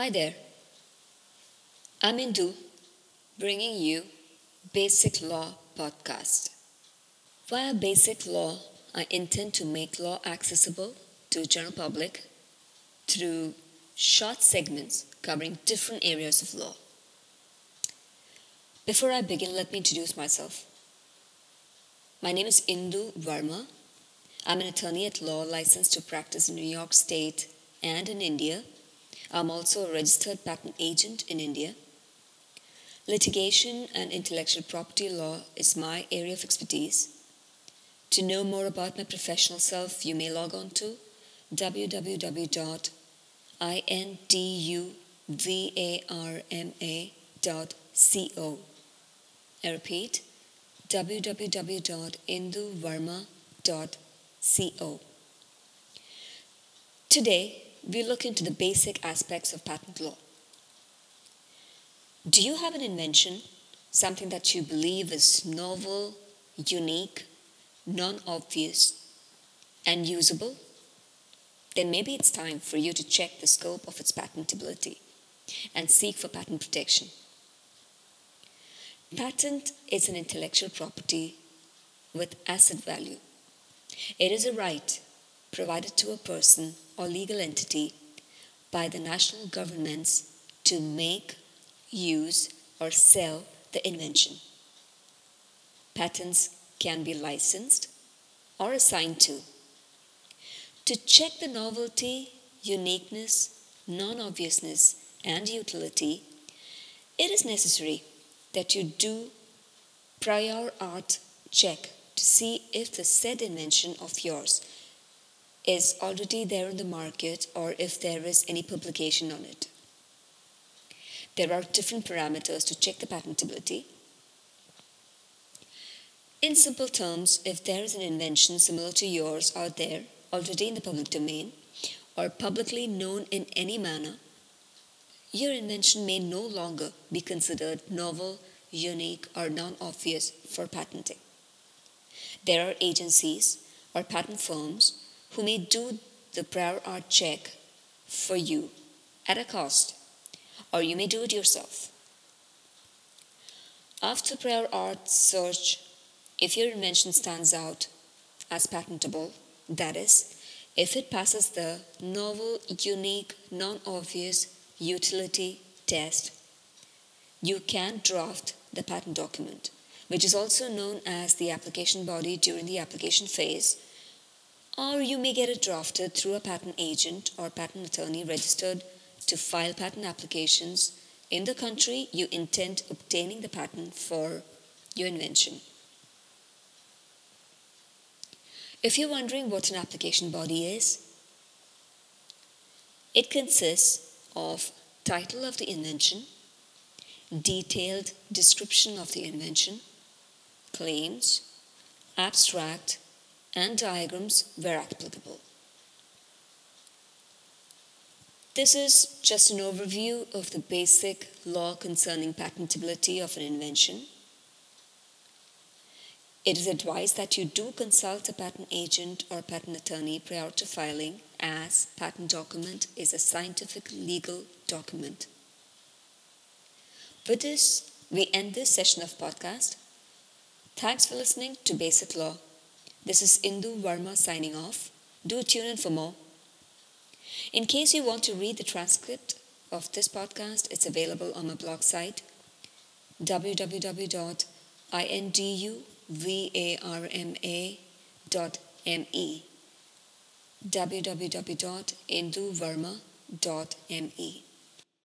Hi there. I'm Indu, bringing you Basic Law Podcast. Via Basic Law, I intend to make law accessible to general public through short segments covering different areas of law. Before I begin, let me introduce myself. My name is Indu Varma. I'm an attorney at law licensed to practice in New York State and in India. I'm also a registered patent agent in India. Litigation and intellectual property law is my area of expertise. To know more about my professional self, you may log on to www.induvarma.co. I repeat, www.induvarma.co. Today, we look into the basic aspects of patent law. Do you have an invention, something that you believe is novel, unique, non obvious, and usable? Then maybe it's time for you to check the scope of its patentability and seek for patent protection. Patent is an intellectual property with asset value. It is a right provided to a person or legal entity by the national governments to make, use, or sell the invention. Patents can be licensed or assigned to. To check the novelty, uniqueness, non obviousness, and utility, it is necessary that you do prior art check to see if the said invention of yours is already there in the market or if there is any publication on it. There are different parameters to check the patentability. In simple terms, if there is an invention similar to yours out there already in the public domain or publicly known in any manner, your invention may no longer be considered novel, unique, or non obvious for patenting. There are agencies or patent firms who may do the prior art check for you at a cost, or you may do it yourself. After prior art search, if your invention stands out as patentable, that is, if it passes the novel, unique, non obvious utility test, you can draft the patent document, which is also known as the application body during the application phase, or you may get it drafted through a patent agent or patent attorney registered to file patent applications in the country you intend obtaining the patent for your invention. If you're wondering what an application body is, it consists of title of the invention, detailed description of the invention, claims, abstract, and diagrams where applicable. This is just an overview of the basic law concerning patentability of an invention. It is advised that you do consult a patent agent or patent attorney prior to filing as patent document is a scientific legal document. With this, we end this session of podcast. Thanks for listening to Basic Law. This is Indu Varma signing off. Do tune in for more. In case you want to read the transcript of this podcast, it's available on my blog site www.induvarma.me www.induvarma.me